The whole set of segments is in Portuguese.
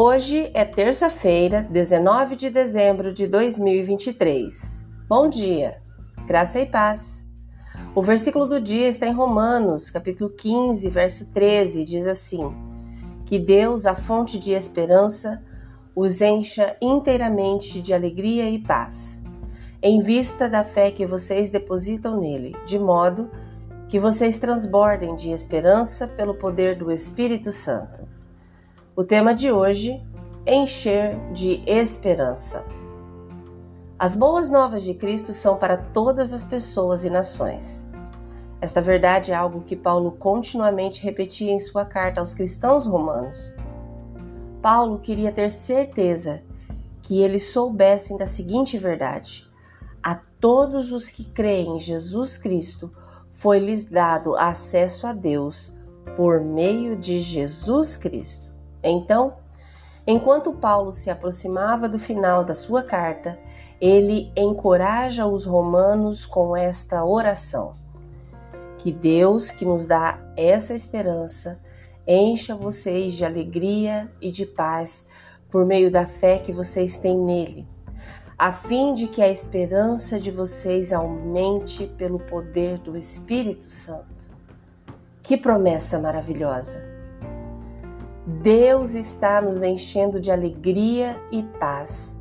Hoje é terça-feira, 19 de dezembro de 2023. Bom dia, graça e paz. O versículo do dia está em Romanos, capítulo 15, verso 13, diz assim: Que Deus, a fonte de esperança, os encha inteiramente de alegria e paz, em vista da fé que vocês depositam nele, de modo que vocês transbordem de esperança pelo poder do Espírito Santo. O tema de hoje: encher de esperança. As boas novas de Cristo são para todas as pessoas e nações. Esta verdade é algo que Paulo continuamente repetia em sua carta aos cristãos romanos. Paulo queria ter certeza que eles soubessem da seguinte verdade: a todos os que creem em Jesus Cristo foi-lhes dado acesso a Deus por meio de Jesus Cristo. Então, enquanto Paulo se aproximava do final da sua carta, ele encoraja os romanos com esta oração: Que Deus, que nos dá essa esperança, encha vocês de alegria e de paz por meio da fé que vocês têm nele, a fim de que a esperança de vocês aumente pelo poder do Espírito Santo. Que promessa maravilhosa! Deus está nos enchendo de alegria e paz.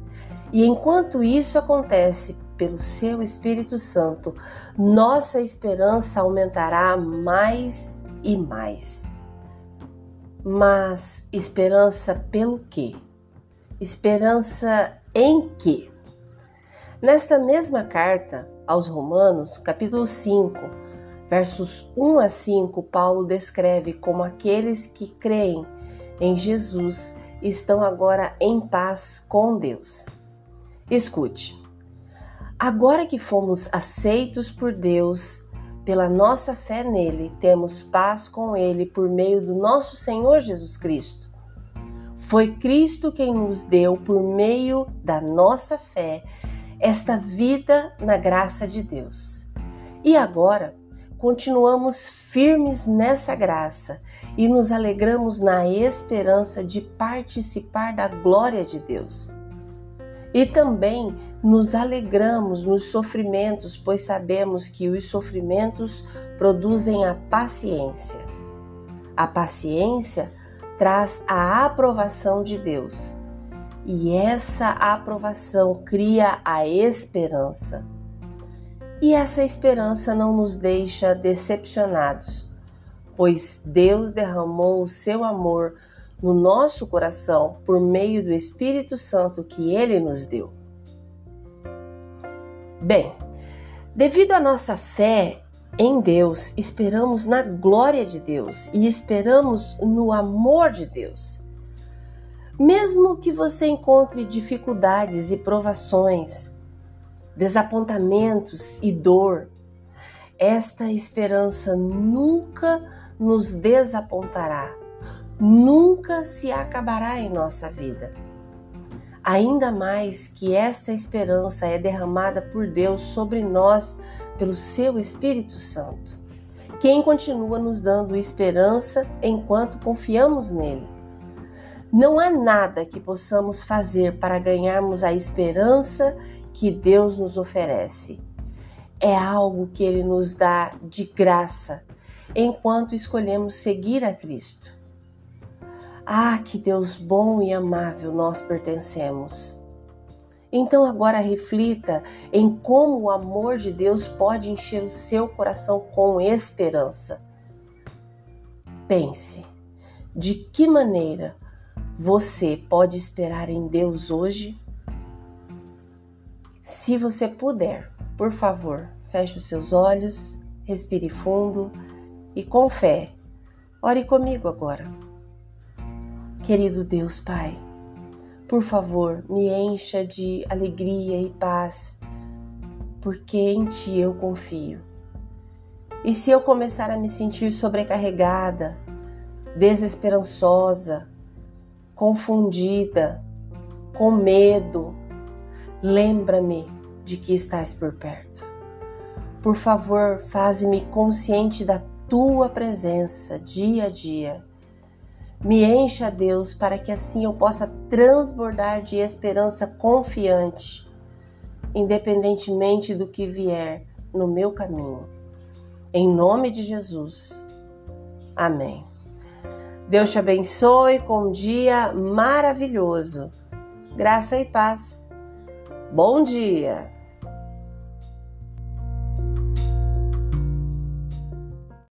E enquanto isso acontece pelo seu Espírito Santo, nossa esperança aumentará mais e mais. Mas esperança pelo quê? Esperança em quê? Nesta mesma carta aos Romanos, capítulo 5, versos 1 a 5, Paulo descreve como aqueles que creem em Jesus estão agora em paz com Deus. Escute, agora que fomos aceitos por Deus, pela nossa fé nele, temos paz com ele por meio do nosso Senhor Jesus Cristo. Foi Cristo quem nos deu, por meio da nossa fé, esta vida na graça de Deus. E agora, continuamos firmes nessa graça e nos alegramos na esperança de participar da glória de Deus. E também nos alegramos nos sofrimentos, pois sabemos que os sofrimentos produzem a paciência. A paciência traz a aprovação de Deus. E essa aprovação cria a esperança e essa esperança não nos deixa decepcionados, pois Deus derramou o seu amor no nosso coração por meio do Espírito Santo que ele nos deu. Bem, devido à nossa fé em Deus, esperamos na glória de Deus e esperamos no amor de Deus. Mesmo que você encontre dificuldades e provações, desapontamentos e dor, esta esperança nunca nos desapontará, nunca se acabará em nossa vida. Ainda mais que esta esperança é derramada por Deus sobre nós pelo seu Espírito Santo, quem continua nos dando esperança enquanto confiamos nele. Não há nada que possamos fazer para ganharmos a esperança que Deus nos oferece. É algo que Ele nos dá de graça enquanto escolhemos seguir a Cristo. Ah, que Deus bom e amável nós pertencemos. Então agora reflita em como o amor de Deus pode encher o seu coração com esperança. Pense, de que maneira você pode esperar em Deus hoje? Se você puder, por favor, feche os seus olhos, respire fundo e com fé, ore comigo agora. Querido Deus Pai, por favor, me encha de alegria e paz, porque em Ti eu confio. E se eu começar a me sentir sobrecarregada, desesperançosa, confundida, com medo, lembra-me de que estás por perto. Por favor, faze-me consciente da tua presença dia a dia. Me encha, Deus, para que assim eu possa transbordar de esperança confiante, independentemente do que vier no meu caminho. Em nome de Jesus. Amém. Deus te abençoe com um dia maravilhoso. Graça e paz. Bom dia!